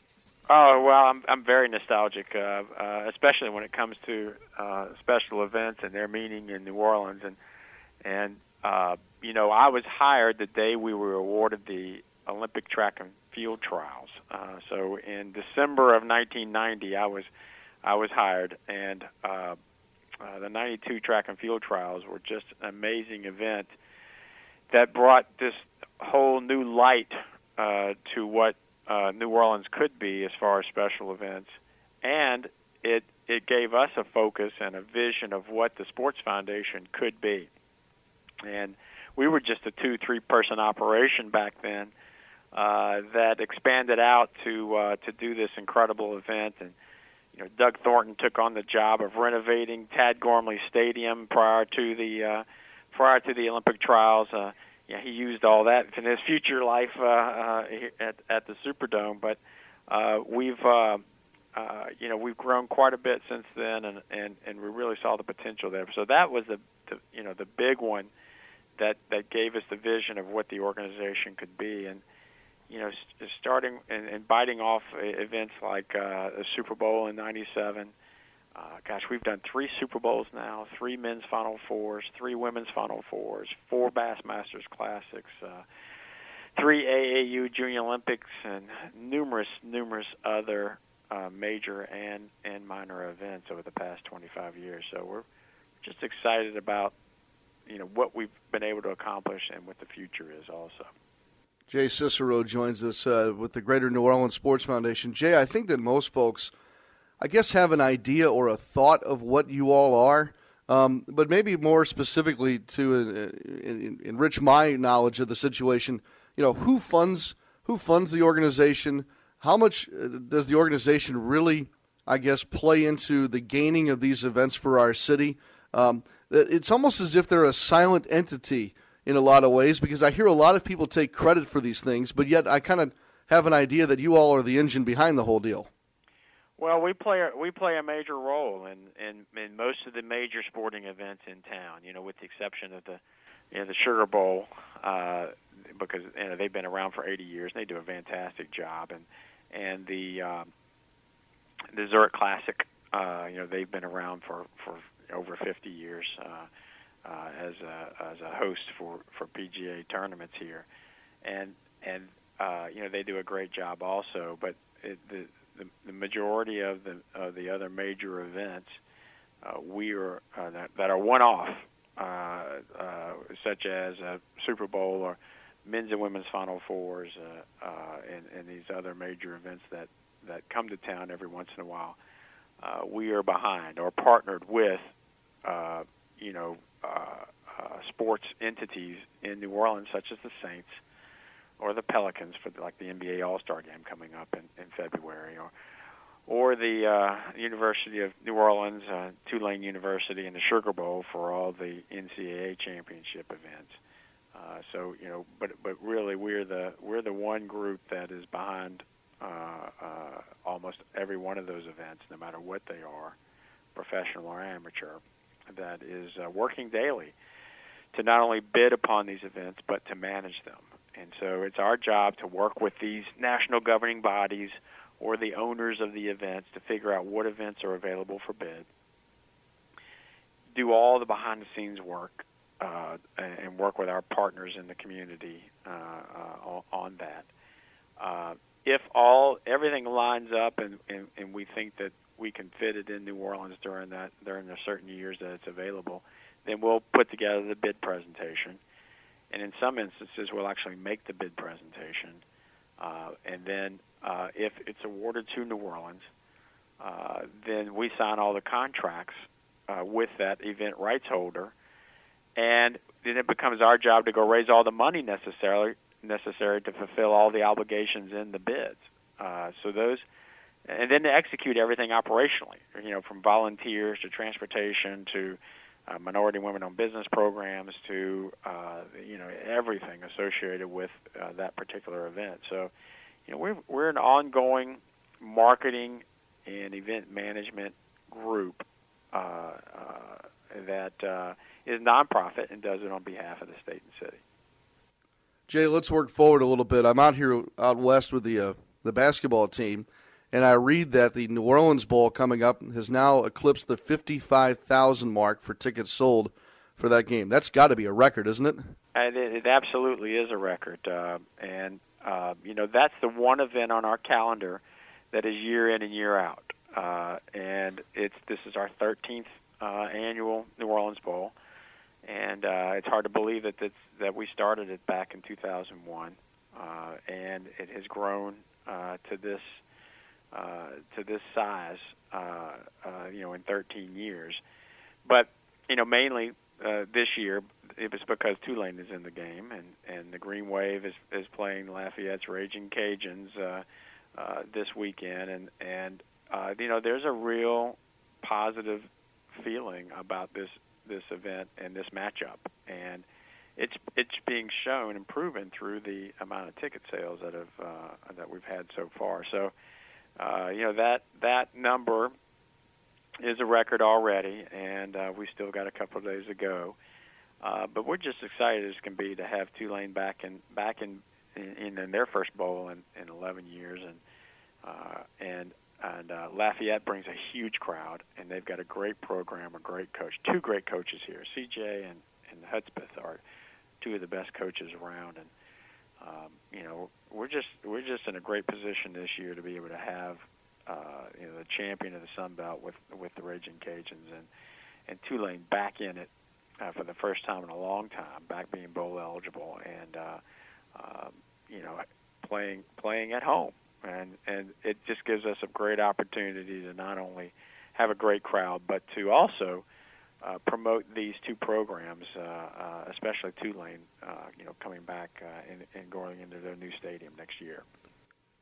[SPEAKER 15] Oh well, I'm I'm very nostalgic, uh, uh, especially when it comes to uh, special events and their meaning in New Orleans and and uh, you know, I was hired the day we were awarded the Olympic track and field trials. Uh, so in December of 1990, I was I was hired, and uh, uh, the 92 track and field trials were just an amazing event that brought this whole new light uh, to what uh, New Orleans could be as far as special events, and it it gave us a focus and a vision of what the Sports Foundation could be. And we were just a two, three person operation back then uh, that expanded out to uh, to do this incredible event. And you know, Doug Thornton took on the job of renovating Tad Gormley Stadium prior to the uh, prior to the Olympic trials. Uh, yeah, he used all that in his future life uh, uh, at at the Superdome. But uh, we've uh, uh, you know we've grown quite a bit since then, and and and we really saw the potential there. So that was the, the you know the big one that that gave us the vision of what the organization could be, and you know st- starting and, and biting off events like uh, the Super Bowl in '97. Uh, gosh, we've done three Super Bowls now, three men's Final Fours, three women's Final Fours, four Bassmasters Classics, uh, three AAU Junior Olympics, and numerous, numerous other uh, major and and minor events over the past 25 years. So we're just excited about you know what we've been able to accomplish and what the future is also.
[SPEAKER 3] Jay Cicero joins us uh, with the Greater New Orleans Sports Foundation. Jay, I think that most folks, I guess, have an idea or a thought of what you all are, um, but maybe more specifically to uh, enrich my knowledge of the situation. You know, who funds who funds the organization? How much uh, does the organization really, I guess, play into the gaining of these events for our city? Um, it's almost as if they're a silent entity in a lot of ways because I hear a lot of people take credit for these things, but yet I kind of have an idea that you all are the engine behind the whole deal.
[SPEAKER 15] Well, we play we play a major role in, in in most of the major sporting events in town. You know, with the exception of the you know the Sugar Bowl, uh, because you know they've been around for 80 years and they do a fantastic job, and and the um, the Zurich Classic. Uh, you know, they've been around for for over 50 years uh, uh, as a as a host for for PGA tournaments here, and and uh, you know they do a great job also. But it, the, the the majority of the of the other major events uh, we are uh, that, that are one off, uh, uh, such as a Super Bowl or men's and women's Final Fours, uh, uh, and, and these other major events that that come to town every once in a while. Uh, we are behind or partnered with uh, you know, uh, uh, sports entities in New Orleans, such as the Saints or the Pelicans for like the NBA All Star Game coming up in, in February, or or the uh, University of New Orleans, uh, Tulane University, and the Sugar Bowl for all the NCAA championship events. Uh, so you know, but but really, we're the we're the one group that is behind uh, uh, almost every one of those events, no matter what they are, professional or amateur that is uh, working daily to not only bid upon these events but to manage them. And so it's our job to work with these national governing bodies or the owners of the events to figure out what events are available for bid, do all the behind the scenes work, uh, and work with our partners in the community uh, uh, on that. Uh, if all everything lines up and, and, and we think that we can fit it in New Orleans during that during the certain years that it's available, then we'll put together the bid presentation. And in some instances, we'll actually make the bid presentation. Uh, and then, uh, if it's awarded to New Orleans, uh, then we sign all the contracts uh, with that event rights holder, and then it becomes our job to go raise all the money necessarily necessary to fulfill all the obligations in the bids. Uh, so those and then to execute everything operationally, you know, from volunteers to transportation to uh, minority women-owned business programs to uh, you know everything associated with uh, that particular event. So, you know, we're we're an ongoing marketing and event management group uh, uh, that uh, is nonprofit and does it on behalf of the state and city.
[SPEAKER 3] Jay, let's work forward a little bit. I'm out here out west with the the basketball team and I read that the New Orleans Bowl coming up has now eclipsed the 55,000 mark for tickets sold for that game. That's got to be a record, isn't it?
[SPEAKER 15] It, absolutely is a record, uh, and uh, you know that's the one event on our calendar that is year in and year out, uh, and it's this is our 13th uh, annual New Orleans Bowl, and uh, it's hard to believe that that's, that we started it back in 2001, uh, and it has grown to this uh, to this size, uh, uh, you know, in 13 years. But you know, mainly uh, this year it was because Tulane is in the game, and and the Green Wave is is playing Lafayette's Raging Cajuns uh, uh, this weekend, and and uh, you know, there's a real positive feeling about this this event and this matchup, and it's it's being shown and proven through the amount of ticket sales that have uh, that we've had so far. So, uh, you know that that number is a record already, and uh, we still got a couple of days to go. Uh, but we're just excited as can be to have Tulane back in back in in, in their first bowl in, in 11 years, and uh, and and uh, Lafayette brings a huge crowd, and they've got a great program, a great coach, two great coaches here. CJ and and Hudspeth are two of the best coaches around, and um, you know we're just we're just in a great position this year to be able to have uh, you know the champion of the Sun Belt with with the Raging Cajuns and and Tulane back in it uh, for the first time in a long time, back being bowl eligible, and uh, uh, you know playing playing at home. And and it just gives us a great opportunity to not only have a great crowd, but to also uh, promote these two programs, uh, uh, especially Tulane, uh, you know, coming back uh, and, and going into their new stadium next year.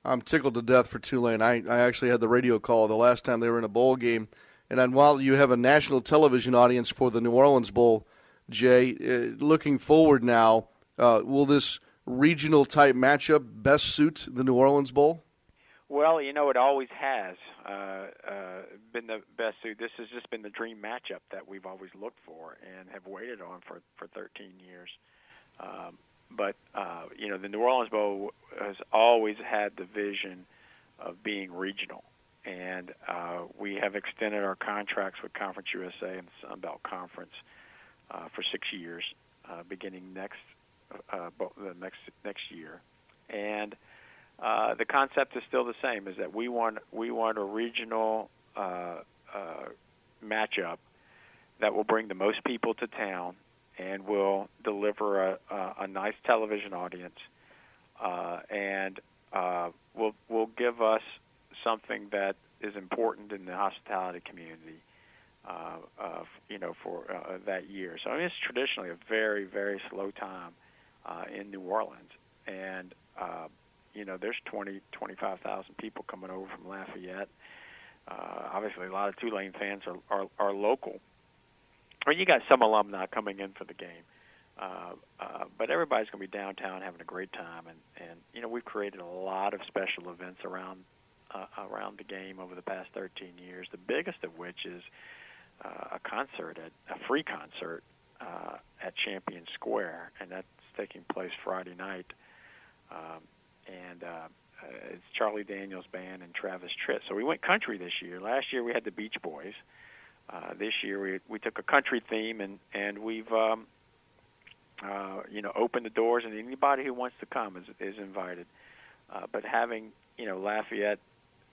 [SPEAKER 3] I'm tickled to death for Tulane. I, I actually had the radio call the last time they were in a bowl game. And while you have a national television audience for the New Orleans Bowl, Jay, uh, looking forward now, will this regional type matchup best suit the New Orleans Bowl?
[SPEAKER 15] Well, you know, it always has uh, uh, been the best suit. This has just been the dream matchup that we've always looked for and have waited on for for 13 years. Um, but uh, you know, the New Orleans Bowl has always had the vision of being regional, and uh, we have extended our contracts with Conference USA and the Sun Belt Conference uh, for six years, uh, beginning next uh, the next next year, and uh, the concept is still the same: is that we want we want a regional uh, uh, matchup that will bring the most people to town and will deliver a, a, a nice television audience uh, and uh, will will give us something that is important in the hospitality community. Uh, uh, you know, for uh, that year. So I mean, it's traditionally a very, very slow time uh, in New Orleans, and uh, you know, there's 20, 25,000 people coming over from Lafayette. Uh, obviously, a lot of Tulane fans are are, are local. Mean, you got some alumni coming in for the game, uh, uh, but everybody's going to be downtown having a great time. And and you know, we've created a lot of special events around uh, around the game over the past 13 years. The biggest of which is uh, a concert, at, a free concert uh, at Champion Square, and that's taking place Friday night. Um, and uh, it's Charlie Daniels Band and Travis Tritt. So we went country this year. Last year we had the Beach Boys. Uh, this year we we took a country theme and and we've um, uh, you know opened the doors and anybody who wants to come is is invited. Uh, but having you know Lafayette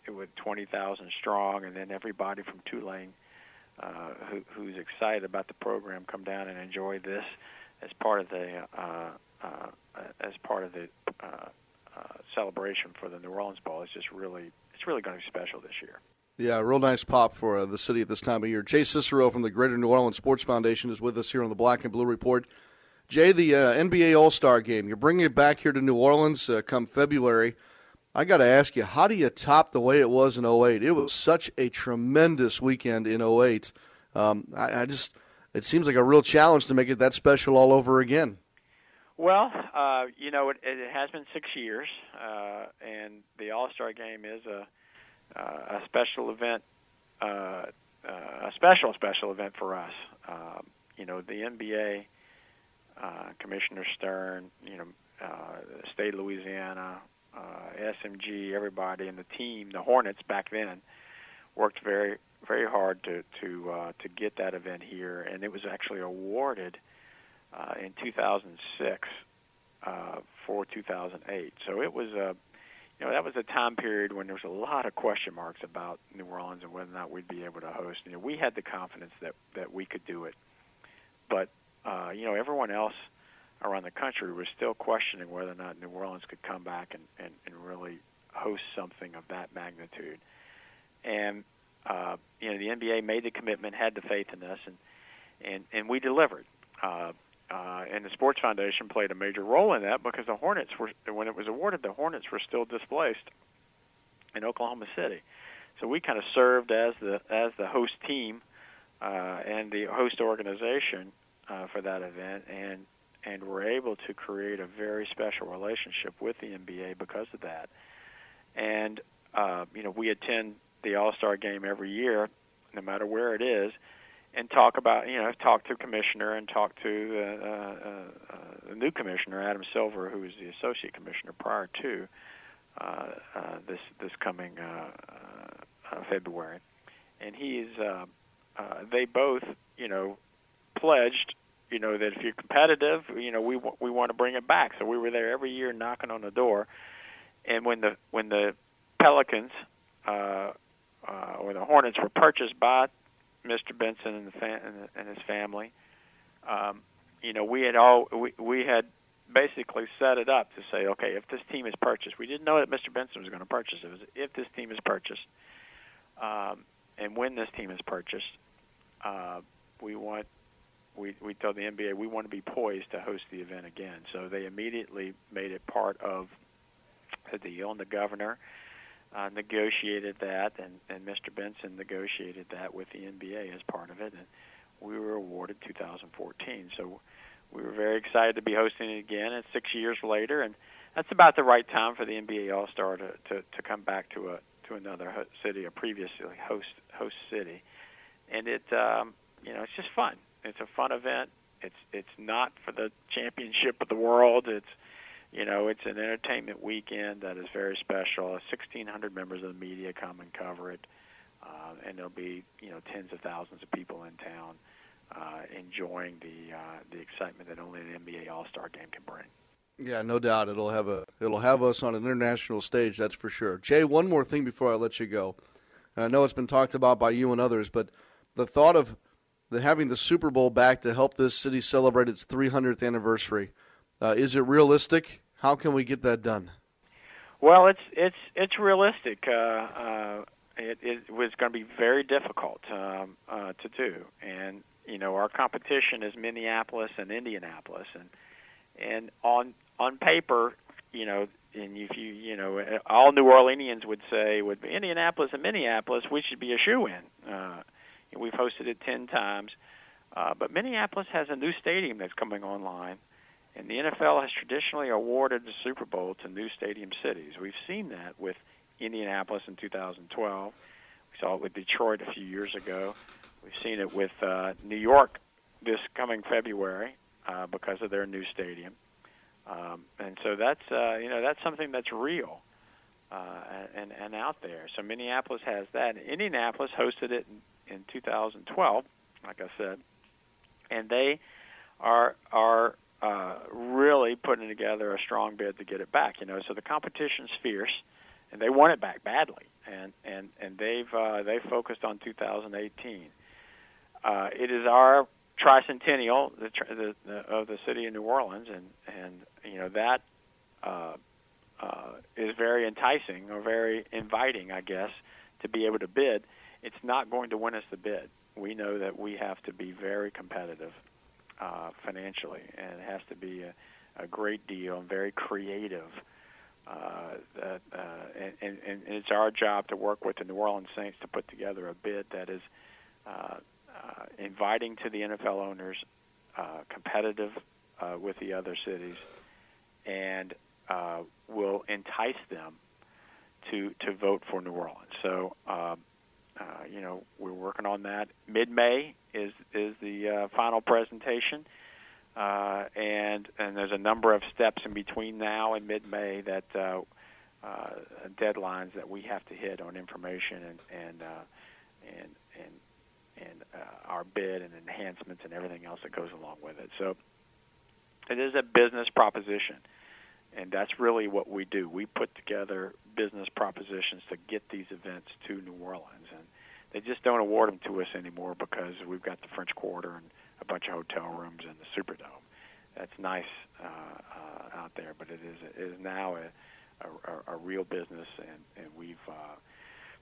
[SPEAKER 15] with 20,000 strong, and then everybody from Tulane uh, who, who's excited about the program come down and enjoy this as part of the uh, uh, as part of the uh, celebration for the New Orleans Bowl. is just really it's really going to be special this year.
[SPEAKER 3] Yeah, real nice pop for uh, the city at this time of year. Jay Cicero from the Greater New Orleans Sports Foundation is with us here on the Black and Blue Report. Jay, the uh, NBA All Star Game, you're bringing it back here to New Orleans uh, come February. I got to ask you, how do you top the way it was in 08? It was such a tremendous weekend in 08. Um, I, I just, it seems like a real challenge to make it that special all over again.
[SPEAKER 15] Well, uh, you know, it, it has been six years, uh, and the All Star Game is a uh, a special event, uh, uh, a special special event for us. Um, you know, the NBA, uh, Commissioner Stern, you know, uh, state of Louisiana, uh, SMG, everybody, and the team, the Hornets back then, worked very very hard to to uh, to get that event here, and it was actually awarded uh, in 2006 uh, for 2008. So it was a you know that was a time period when there was a lot of question marks about New Orleans and whether or not we'd be able to host. You know, we had the confidence that that we could do it, but uh, you know everyone else around the country was still questioning whether or not New Orleans could come back and, and, and really host something of that magnitude. And uh, you know, the NBA made the commitment, had the faith in us, and and and we delivered. Uh, uh, and the Sports Foundation played a major role in that because the Hornets were, when it was awarded, the Hornets were still displaced in Oklahoma City. So we kind of served as the as the host team uh, and the host organization uh, for that event, and and were able to create a very special relationship with the NBA because of that. And uh, you know, we attend the All Star game every year, no matter where it is, and talk about you know talk to commissioner and talk to uh, uh, uh, the new commissioner Adam Silver, who was the associate commissioner prior to uh, uh, this this coming uh, uh, February, and he's uh, uh, they both you know pledged you know that if you're competitive, you know we we want to bring it back. So we were there every year knocking on the door, and when the when the Pelicans uh, uh, or the Hornets were purchased by Mr. Benson and, the fa- and his family. Um, you know, we had all we we had basically set it up to say, okay, if this team is purchased, we didn't know that Mr. Benson was going to purchase it. If this team is purchased, um, and when this team is purchased, uh, we want we we told the NBA we want to be poised to host the event again. So they immediately made it part of the deal, and the governor uh, negotiated that, and, and Mr. Benson negotiated that with the NBA as part of it, and we were awarded 2014. So we were very excited to be hosting it again. It's six years later, and that's about the right time for the NBA All Star to, to to come back to a to another city, a previously host host city, and it um, you know it's just fun. It's a fun event. It's it's not for the championship of the world. It's you know, it's an entertainment weekend that is very special. 1,600 members of the media come and cover it, uh, and there'll be you know tens of thousands of people in town uh, enjoying the uh, the excitement that only an NBA All Star game can bring.
[SPEAKER 3] Yeah, no doubt it'll have a it'll have us on an international stage. That's for sure. Jay, one more thing before I let you go. I know it's been talked about by you and others, but the thought of the, having the Super Bowl back to help this city celebrate its 300th anniversary uh, is it realistic? How can we get that done?
[SPEAKER 15] Well, it's it's it's realistic. Uh, uh, it, it was going to be very difficult um, uh, to do, and you know our competition is Minneapolis and Indianapolis, and and on on paper, you know, and if you you know all New Orleanians would say would be Indianapolis and Minneapolis, we should be a shoe in. Uh, we've hosted it ten times, uh, but Minneapolis has a new stadium that's coming online and the NFL has traditionally awarded the Super Bowl to new stadium cities. We've seen that with Indianapolis in 2012. We saw it with Detroit a few years ago. We've seen it with uh, New York this coming February uh, because of their new stadium. Um, and so that's uh, you know that's something that's real uh, and and out there. So Minneapolis has that. Indianapolis hosted it in, in 2012, like I said, and they are are uh, really putting together a strong bid to get it back. You know, so the competition's fierce, and they want it back badly, and and and they've uh, they focused on 2018. Uh, it is our tricentennial the, the, the, of the city of New Orleans, and and you know that uh, uh, is very enticing or very inviting, I guess, to be able to bid. It's not going to win us the bid. We know that we have to be very competitive uh, financially, and it has to be a, a great deal and very creative. Uh, that, uh, and, and, it's our job to work with the New Orleans Saints to put together a bid that is uh, uh, inviting to the NFL owners, uh, competitive uh, with the other cities, and uh, will entice them to to vote for New Orleans. So, um, uh, you know, we're working on that. Mid May is is the uh, final presentation, uh, and and there's a number of steps in between now and mid-May that uh, uh, deadlines that we have to hit on information and and uh, and and and uh, our bid and enhancements and everything else that goes along with it. So it is a business proposition, and that's really what we do. We put together business propositions to get these events to New Orleans, and they just don't award them to us anymore because we've got the French Quarter and a bunch of hotel rooms and the Superdome. That's nice uh, uh, out there, but it is it is now a, a, a real business, and, and we've uh,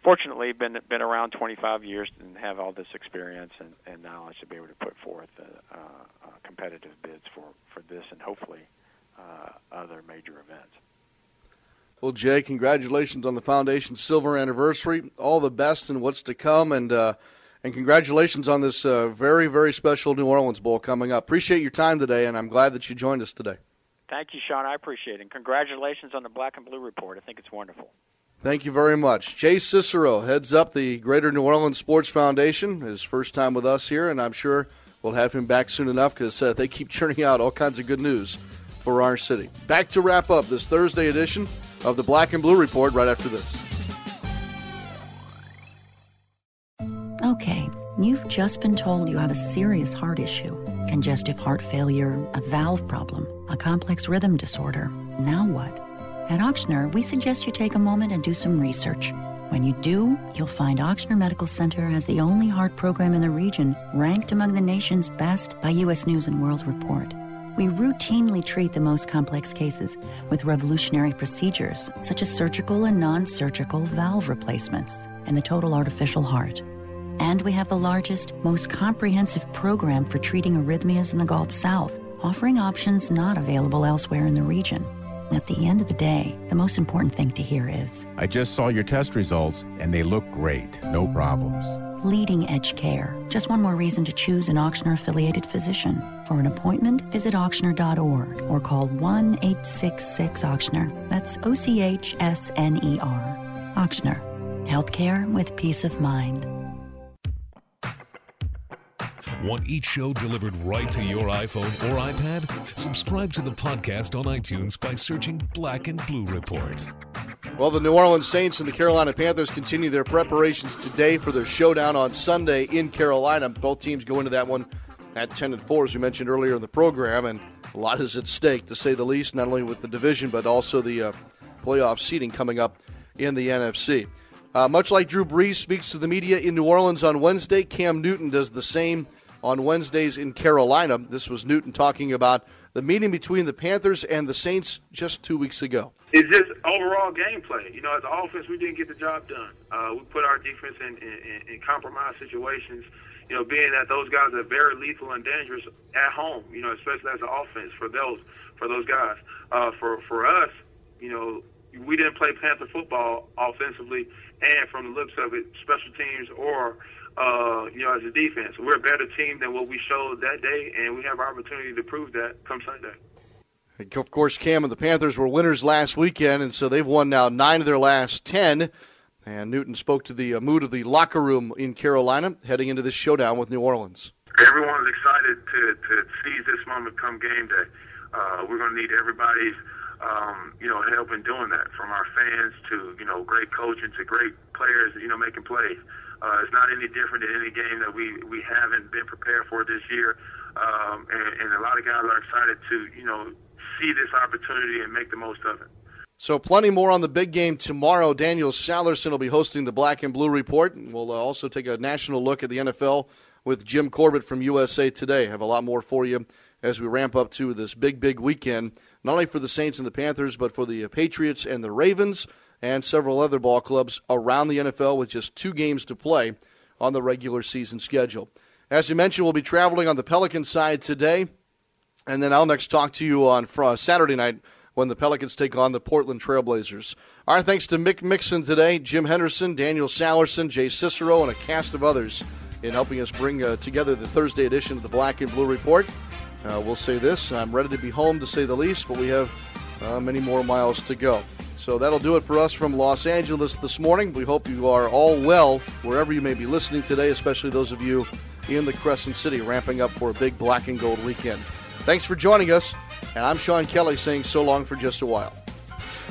[SPEAKER 15] fortunately been been around 25 years and have all this experience and, and knowledge to be able to put forth uh, uh, competitive bids for, for this and hopefully uh, other major events.
[SPEAKER 3] Well, Jay, congratulations on the Foundation's silver anniversary. All the best in what's to come, and uh, and congratulations on this uh, very very special New Orleans Bowl coming up. Appreciate your time today, and I'm glad that you joined us today.
[SPEAKER 15] Thank you, Sean. I appreciate it. And congratulations on the Black and Blue report. I think it's wonderful.
[SPEAKER 3] Thank you very much. Jay Cicero heads up the Greater New Orleans Sports Foundation. His first time with us here, and I'm sure we'll have him back soon enough because uh, they keep churning out all kinds of good news for our city. Back to wrap up this Thursday edition of the Black and Blue Report right after this.
[SPEAKER 16] Okay, you've just been told you have a serious heart issue congestive heart failure, a valve problem, a complex rhythm disorder. Now what? At Ochsner, we suggest you take a moment and do some research. When you do, you'll find Ochsner Medical Center has the only heart program in the region ranked among the nation's best by U.S. News and World Report. We routinely treat the most complex cases with revolutionary procedures such as surgical and non surgical valve replacements and the total artificial heart. And we have the largest, most comprehensive program for treating arrhythmias in the Gulf South, offering options not available elsewhere in the region. At the end of the day, the most important thing to hear is
[SPEAKER 17] I just saw your test results and they look great. No problems.
[SPEAKER 16] Leading edge care. Just one more reason to choose an Ochsner affiliated physician. For an appointment, visit Ochsner.org or call 1 866 Ochsner. That's O C H S N E R. Ochsner. Healthcare with peace of mind.
[SPEAKER 1] Want each show delivered right to your iPhone or iPad? Subscribe to the podcast on iTunes by searching Black and Blue Report.
[SPEAKER 3] Well, the New Orleans Saints and the Carolina Panthers continue their preparations today for their showdown on Sunday in Carolina. Both teams go into that one at 10 and 4, as we mentioned earlier in the program, and a lot is at stake, to say the least, not only with the division, but also the uh, playoff seeding coming up in the NFC. Uh, much like Drew Brees speaks to the media in New Orleans on Wednesday, Cam Newton does the same on Wednesdays in Carolina. This was Newton talking about the meeting between the Panthers and the Saints just two weeks ago.
[SPEAKER 5] It's just overall gameplay. You know, as an offense, we didn't get the job done. Uh, we put our defense in, in, in compromised situations. You know, being that those guys are very lethal and dangerous at home. You know, especially as an offense for those for those guys. Uh, for for us, you know, we didn't play Panther football offensively, and from the looks of it, special teams or uh, you know, as a defense. We're a better team than what we showed that day, and we have our opportunity to prove that come Sunday.
[SPEAKER 3] Of course, Cam and the Panthers were winners last weekend, and so they've won now nine of their last ten. And Newton spoke to the uh, mood of the locker room in Carolina heading into this showdown with New Orleans.
[SPEAKER 5] Everyone's excited to, to seize this moment come game day. Uh, we're going to need everybody's, um, you know, help in doing that, from our fans to, you know, great coaching to great players, you know, making plays. Uh, it's not any different than any game that we, we haven't been prepared for this year. Um, and, and a lot of guys are excited to, you know, see this opportunity and make the most of it.
[SPEAKER 3] So, plenty more on the big game tomorrow. Daniel Salerson will be hosting the Black and Blue Report. And We'll uh, also take a national look at the NFL with Jim Corbett from USA Today. Have a lot more for you as we ramp up to this big, big weekend, not only for the Saints and the Panthers, but for the Patriots and the Ravens and several other ball clubs around the NFL with just two games to play on the regular season schedule. As you mentioned, we'll be traveling on the Pelican side today, and then I'll next talk to you on Saturday night when the Pelicans take on the Portland Trailblazers. Our thanks to Mick Mixon today, Jim Henderson, Daniel Salerson, Jay Cicero, and a cast of others in helping us bring uh, together the Thursday edition of the Black and Blue Report. Uh, we'll say this I'm ready to be home to say the least, but we have uh, many more miles to go. So that'll do it for us from Los Angeles this morning. We hope you are all well wherever you may be listening today, especially those of you in the Crescent City ramping up for a big black and gold weekend. Thanks for joining us, and I'm Sean Kelly saying so long for just a while.